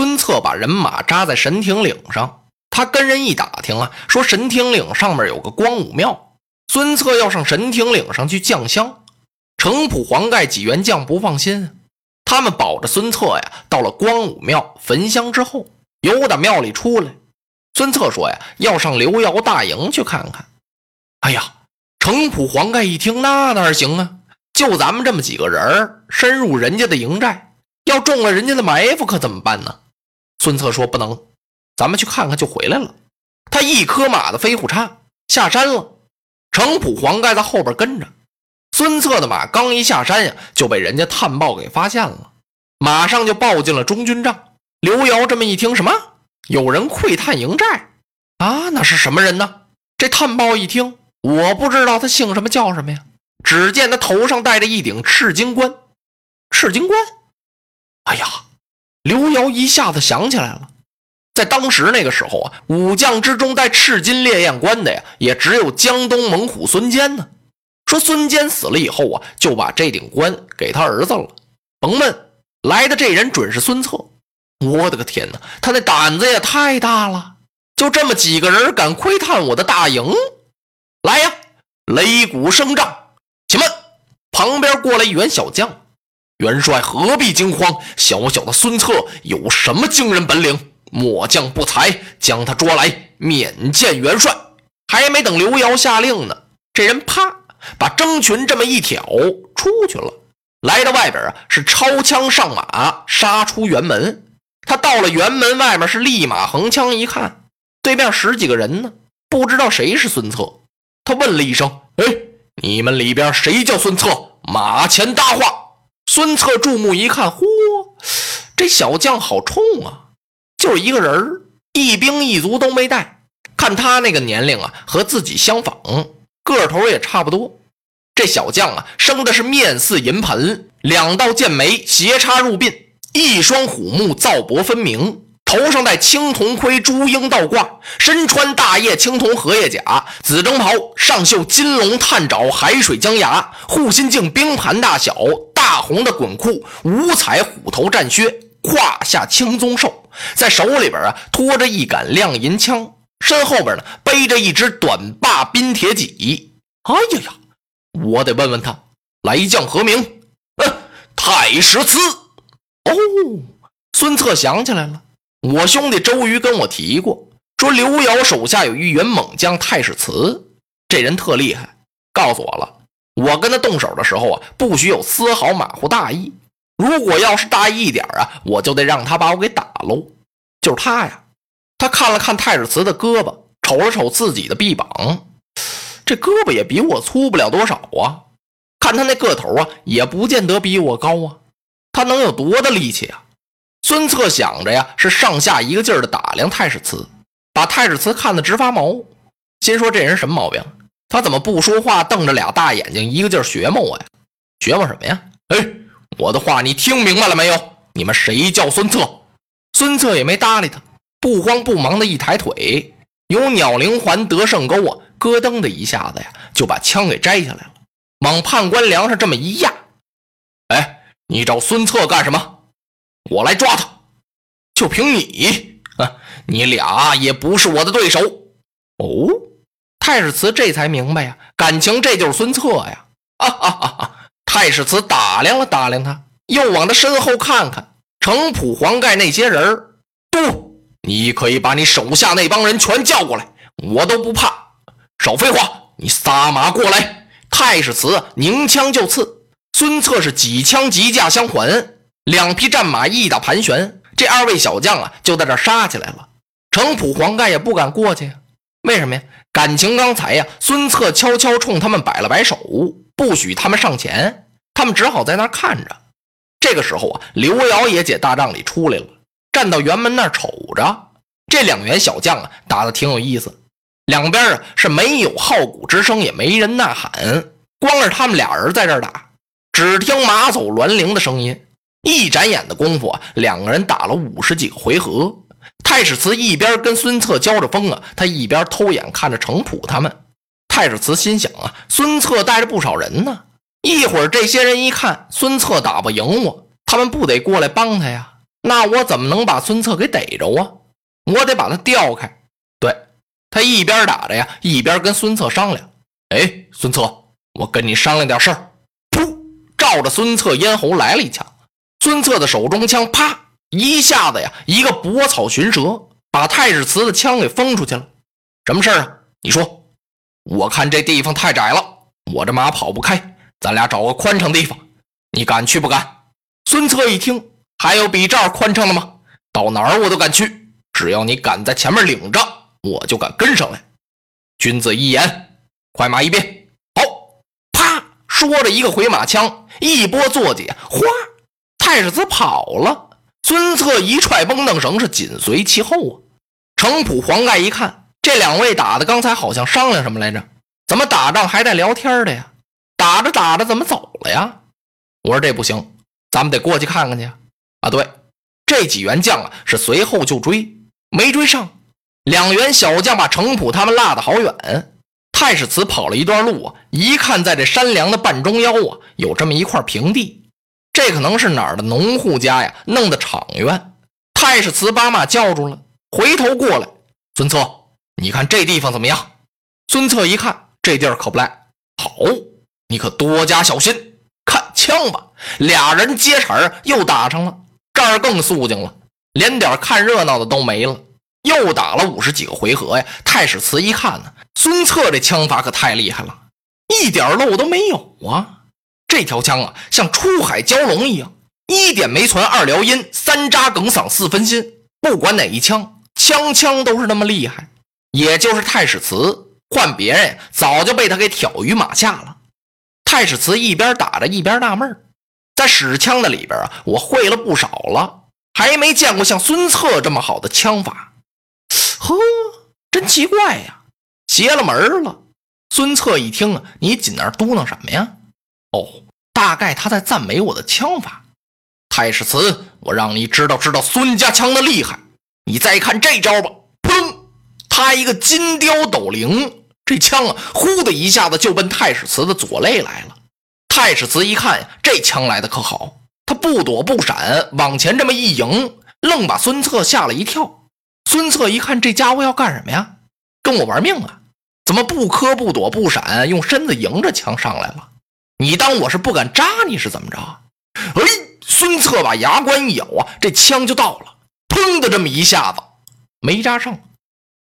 孙策把人马扎在神庭岭上，他跟人一打听啊，说神庭岭上面有个光武庙，孙策要上神庭岭上去降香。程普、黄盖几员将不放心，他们保着孙策呀，到了光武庙焚香之后，由打庙里出来。孙策说呀，要上刘繇大营去看看。哎呀，程普、黄盖一听，那哪行啊？就咱们这么几个人深入人家的营寨。要中了人家的埋伏，可怎么办呢？孙策说：“不能，咱们去看看就回来了。”他一磕马的飞虎叉下山了，程普、黄盖在后边跟着。孙策的马刚一下山呀，就被人家探报给发现了，马上就报进了中军帐。刘繇这么一听，什么？有人窥探营寨啊？那是什么人呢？这探报一听，我不知道他姓什么叫什么呀？只见他头上戴着一顶赤金冠，赤金冠。哎呀，刘瑶一下子想起来了，在当时那个时候啊，武将之中戴赤金烈焰冠的呀，也只有江东猛虎孙坚呢。说孙坚死了以后啊，就把这顶冠给他儿子了。甭问，来的这人准是孙策。我的个天哪，他那胆子也太大了！就这么几个人敢窥探我的大营？来呀，擂鼓声仗，且问！旁边过来一员小将。元帅何必惊慌？小小的孙策有什么惊人本领？末将不才，将他捉来面见元帅。还没等刘繇下令呢，这人啪把征群这么一挑出去了。来到外边啊，是抄枪上马杀出辕门。他到了辕门外面，是立马横枪一看，对面十几个人呢，不知道谁是孙策。他问了一声：“哎，你们里边谁叫孙策？马前搭话。”孙策注目一看，嚯，这小将好冲啊！就是一个人儿，一兵一卒都没带。看他那个年龄啊，和自己相仿，个头也差不多。这小将啊，生的是面似银盆，两道剑眉斜插入鬓，一双虎目皂薄分明。头上戴青铜盔，朱缨倒挂，身穿大叶青铜荷叶甲，紫征袍上绣金龙探爪，海水江牙，护心镜冰盘大小，大红的滚裤，五彩虎头战靴，胯下青鬃兽，在手里边啊拖着一杆亮银枪，身后边呢背着一只短把冰铁戟。哎呀呀，我得问问他来将何名？嗯，太史慈。哦，孙策想起来了。我兄弟周瑜跟我提过，说刘繇手下有一员猛将太史慈，这人特厉害，告诉我了。我跟他动手的时候啊，不许有丝毫马虎大意。如果要是大意一点啊，我就得让他把我给打喽。就是他呀，他看了看太史慈的胳膊，瞅了瞅自己的臂膀，这胳膊也比我粗不了多少啊。看他那个头啊，也不见得比我高啊。他能有多大力气啊？孙策想着呀，是上下一个劲儿的打量太史慈，把太史慈看得直发毛，心说这人什么毛病？他怎么不说话，瞪着俩大眼睛，一个劲儿学摸我呀？学摸什么呀？哎，我的话你听明白了没有？你们谁叫孙策？孙策也没搭理他，不慌不忙的一抬腿，有鸟灵环得胜钩啊，咯噔的一下子呀，就把枪给摘下来了，往判官梁上这么一压。哎，你找孙策干什么？我来抓他，就凭你，你俩也不是我的对手。哦，太史慈这才明白呀，感情这就是孙策呀！太史慈打量了打量他，又往他身后看看，程普、黄盖那些人不，你可以把你手下那帮人全叫过来，我都不怕。少废话，你撒马过来！太史慈拧枪就刺，孙策是几枪几架相还。两匹战马一打盘旋，这二位小将啊就在这杀起来了。程普、黄盖也不敢过去呀。为什么呀？感情刚才呀，孙策悄悄冲他们摆了摆手，不许他们上前，他们只好在那看着。这个时候啊，刘瑶也解大帐里出来了，站到辕门那儿瞅着。这两员小将啊，打的挺有意思。两边啊是没有号鼓之声，也没人呐喊，光是他们俩人在这儿打。只听马走銮铃的声音，一眨眼的功夫啊，两个人打了五十几个回合。太史慈一边跟孙策交着锋啊，他一边偷眼看着程普他们。太史慈心想啊，孙策带着不少人呢，一会儿这些人一看孙策打不赢我，他们不得过来帮他呀？那我怎么能把孙策给逮着啊？我得把他调开。对他一边打着呀，一边跟孙策商量。哎，孙策，我跟你商量点事儿。噗，照着孙策咽喉来了一枪。孙策的手中枪啪一下子呀，一个拨草寻蛇，把太史慈的枪给封出去了。什么事儿啊？你说。我看这地方太窄了，我这马跑不开，咱俩找个宽敞地方。你敢去不敢？孙策一听，还有比这儿宽敞的吗？到哪儿我都敢去。只要你敢在前面领着，我就敢跟上来。君子一言，快马一鞭，好！啪，说着一个回马枪，一波坐骑，哗，太史慈跑了。孙策一踹绷凳绳，是紧随其后啊。程普、黄盖一看，这两位打的刚才好像商量什么来着？怎么打仗还带聊天的呀？打着打着怎么走了呀？我说这不行，咱们得过去看看去。啊，对，这几员将啊是随后就追。没追上，两员小将把程普他们落得好远。太史慈跑了一段路啊，一看在这山梁的半中央啊，有这么一块平地，这可能是哪儿的农户家呀弄的场院。太史慈把马叫住了，回头过来，孙策，你看这地方怎么样？孙策一看，这地儿可不赖，好，你可多加小心，看枪吧。俩人接茬又打上了，这儿更肃静了。连点看热闹的都没了，又打了五十几个回合呀！太史慈一看呢，孙策这枪法可太厉害了，一点漏都没有啊！这条枪啊，像出海蛟龙一样，一点没存，二撩阴，三扎梗嗓，四分心。不管哪一枪，枪枪都是那么厉害。也就是太史慈，换别人早就被他给挑于马下了。太史慈一边打着一边纳闷在使枪的里边啊，我会了不少了。还没见过像孙策这么好的枪法，呵，真奇怪呀！邪了门了。孙策一听啊，你紧那嘟囔什么呀？哦，大概他在赞美我的枪法。太史慈，我让你知道知道孙家枪的厉害。你再看这招吧，砰！他一个金雕斗灵，这枪啊，呼的一下子就奔太史慈的左肋来了。太史慈一看，这枪来的可好。他不躲不闪，往前这么一迎，愣把孙策吓了一跳。孙策一看，这家伙要干什么呀？跟我玩命啊？怎么不磕不躲不闪，用身子迎着枪上来了？你当我是不敢扎你是怎么着？哎，孙策把牙关一咬啊，这枪就到了，砰的这么一下子没扎上。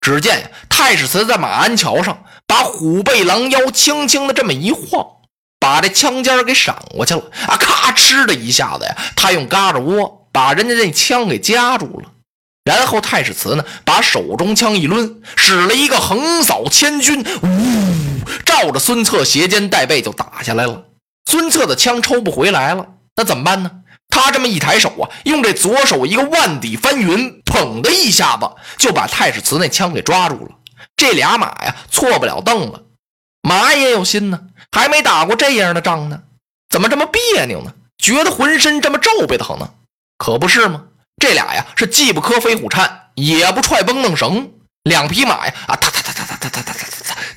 只见太史慈在马鞍桥上，把虎背狼腰轻轻的这么一晃。把这枪尖给闪过去了啊！咔哧的一下子呀，他用嘎吱窝把人家那枪给夹住了。然后太史慈呢，把手中枪一抡，使了一个横扫千军，呜，照着孙策斜肩带背就打下来了。孙策的枪抽不回来了，那怎么办呢？他这么一抬手啊，用这左手一个万底翻云，砰的一下子就把太史慈那枪给抓住了。这俩马呀，错不了蹬了。马也有心呢。还没打过这样的仗呢，怎么这么别扭呢？觉得浑身这么皱背的很呢？可不是吗？这俩呀是既不磕飞虎颤，也不踹绷弄绳，两匹马呀啊，哒哒哒哒哒哒哒哒哒，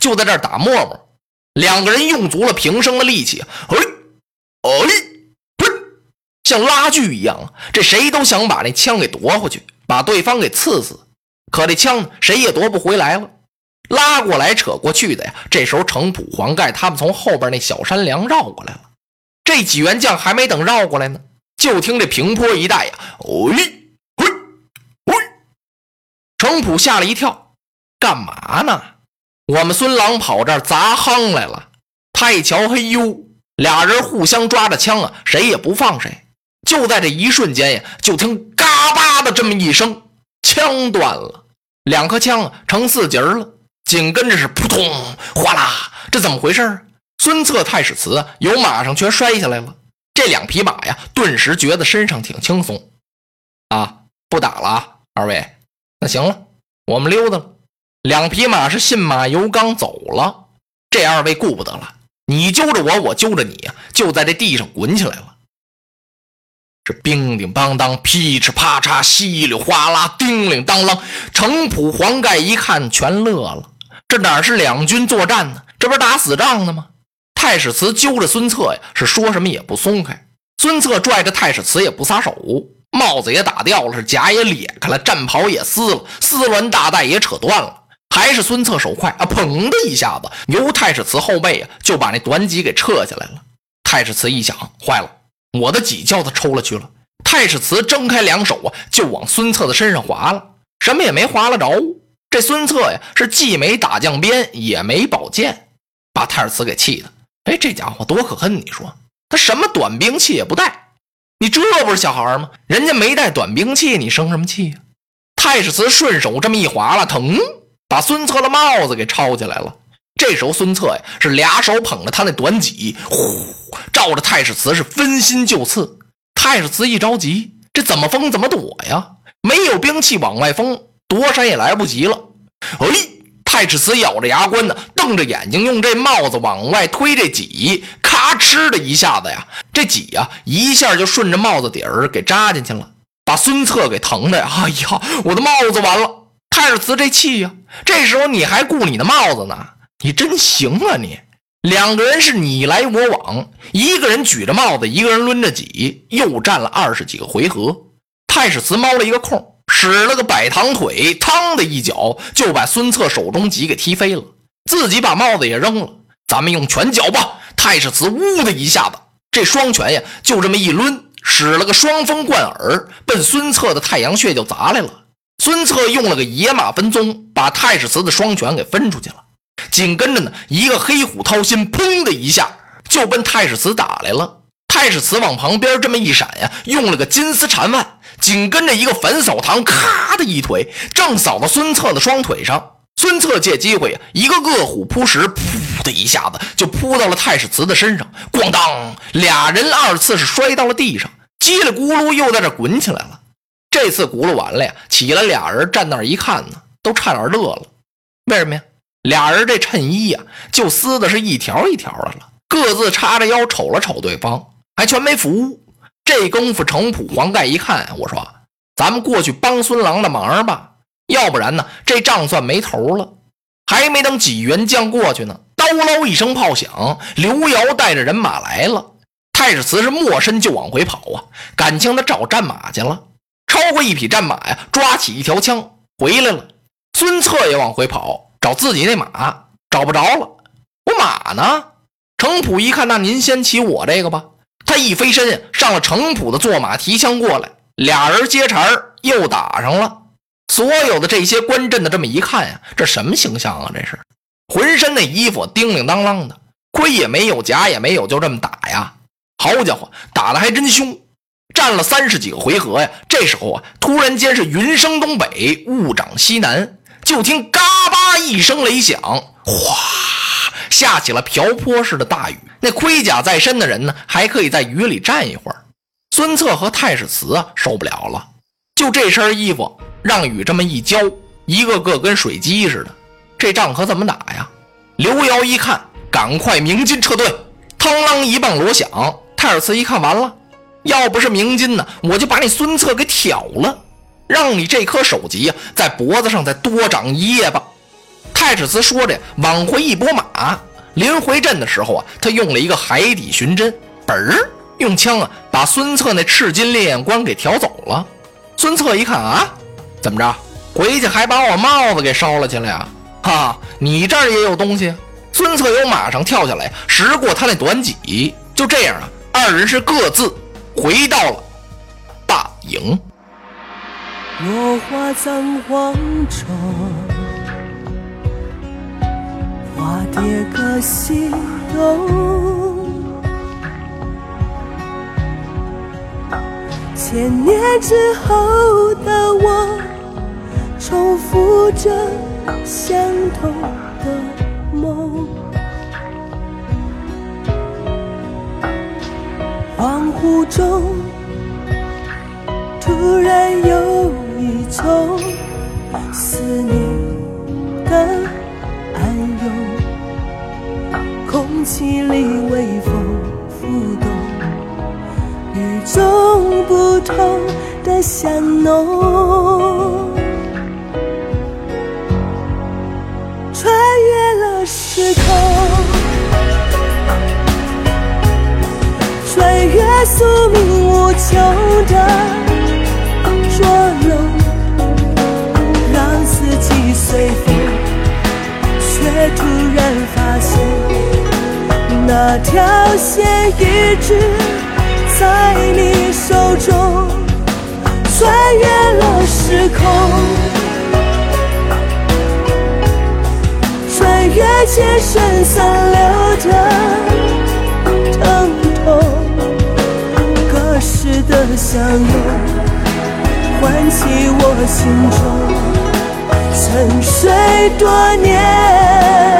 就在这儿打沫沫。两个人用足了平生的力气，哎哎，砰，像拉锯一样！这谁都想把那枪给夺回去，把对方给刺死。可这枪谁也夺不回来了。拉过来扯过去的呀！这时候程普、黄盖他们从后边那小山梁绕过来了。这几员将还没等绕过来呢，就听这平坡一带呀，喂喂喂！程普吓了一跳，干嘛呢？我们孙郎跑这儿砸夯来了。他一瞧，嘿呦，俩人互相抓着枪啊，谁也不放谁。就在这一瞬间呀，就听嘎巴的这么一声，枪断了。两颗枪成四节了。紧跟着是扑通哗啦，这怎么回事？孙策、太史慈由马上全摔下来了。这两匹马呀，顿时觉得身上挺轻松。啊，不打了啊，二位，那行了，我们溜达了。两匹马是信马由缰走了。这二位顾不得了，你揪着我，我揪着你呀，就在这地上滚起来了。这叮叮当当，噼哧啪嚓，稀里哗啦，叮铃当啷。程普、黄盖一看，全乐了。这哪是两军作战呢？这不是打死仗呢吗？太史慈揪着孙策呀，是说什么也不松开。孙策拽着太史慈也不撒手，帽子也打掉了，是甲也裂开了，战袍也撕了，丝鸾大带也扯断了。还是孙策手快啊！砰的一下子，由太史慈后背啊就把那短戟给撤下来了。太史慈一想，坏了，我的戟叫他抽了去了。太史慈睁开两手啊，就往孙策的身上划了，什么也没划了着。这孙策呀，是既没打将鞭，也没宝剑，把太史慈给气的。哎，这家伙多可恨！你说他什么短兵器也不带，你这不是小孩吗？人家没带短兵器，你生什么气呀？太史慈顺手这么一划了，腾，把孙策的帽子给抄起来了。这时候孙策呀，是俩手捧着他那短戟，呼，照着太史慈是分心就刺。太史慈一着急，这怎么封怎么躲呀？没有兵器往外封。躲闪也来不及了！哎，太史慈咬着牙关呢，瞪着眼睛，用这帽子往外推这戟，咔哧的一下子呀，这戟呀一下就顺着帽子底儿给扎进去了，把孙策给疼的呀！哎呀，我的帽子完了！太史慈这气呀！这时候你还顾你的帽子呢？你真行啊你！两个人是你来我往，一个人举着帽子，一个人抡着戟，又战了二十几个回合。太史慈猫了一个空。使了个摆堂腿，嘡的一脚就把孙策手中戟给踢飞了，自己把帽子也扔了。咱们用拳脚吧！太史慈呜的一下子，这双拳呀就这么一抡，使了个双风贯耳，奔孙策的太阳穴就砸来了。孙策用了个野马分鬃，把太史慈的双拳给分出去了。紧跟着呢，一个黑虎掏心，砰的一下就奔太史慈打来了。太史慈往旁边这么一闪呀，用了个金丝缠腕。紧跟着一个反扫堂，咔的一腿，正扫到孙策的双腿上。孙策借机会呀，一个饿虎扑食，噗的一下子就扑到了太史慈的身上。咣当，俩人二次是摔到了地上，叽里咕噜又在这滚起来了。这次轱辘完了呀，起来俩人站那儿一看呢，都差点乐了。为什么呀？俩人这衬衣呀，就撕的是一条一条的了，各自叉着腰瞅了瞅对方，还全没服。这功夫，程普、黄盖一看，我说：“咱们过去帮孙郎的忙吧，要不然呢，这账算没头了。”还没等几员将过去呢，叨唠一声炮响，刘瑶带着人马来了。太史慈是没身就往回跑啊，感情他找战马去了。超过一匹战马呀，抓起一条枪回来了。孙策也往回跑，找自己那马，找不着了。我马呢？程普一看，那您先骑我这个吧。他一飞身上了程普的坐马，提枪过来，俩人接茬又打上了。所有的这些观阵的这么一看呀，这什么形象啊？这是浑身那衣服叮铃当啷的，盔也没有，甲也没有，就这么打呀！好家伙，打的还真凶！战了三十几个回合呀，这时候啊，突然间是云生东北，雾长西南，就听嘎巴一声雷响，哗！下起了瓢泼似的大雨，那盔甲在身的人呢，还可以在雨里站一会儿。孙策和太史慈啊，受不了了，就这身衣服让雨这么一浇，一个个跟水鸡似的。这仗可怎么打呀？刘瑶一看，赶快鸣金撤退。嘡啷一棒锣响，太史慈一看，完了，要不是鸣金呢，我就把你孙策给挑了，让你这颗首级呀，在脖子上再多长一夜吧。太史慈说着，往回一拨马，临回阵的时候啊，他用了一个海底寻针，嘣儿用枪啊，把孙策那赤金烈焰关给挑走了。孙策一看啊，怎么着，回去还把我帽子给烧了去了呀？哈，你这儿也有东西。孙策由马上跳下来，拾过他那短戟，就这样啊，二人是各自回到了大营。落花葬黄冢。花蝶各西东，千年之后的我，重复着相同中，求的捉弄，让四季随风，却突然发现那条线一直在你手中，穿越了时空，穿越千山散流的的相拥，唤起我心中沉睡多年。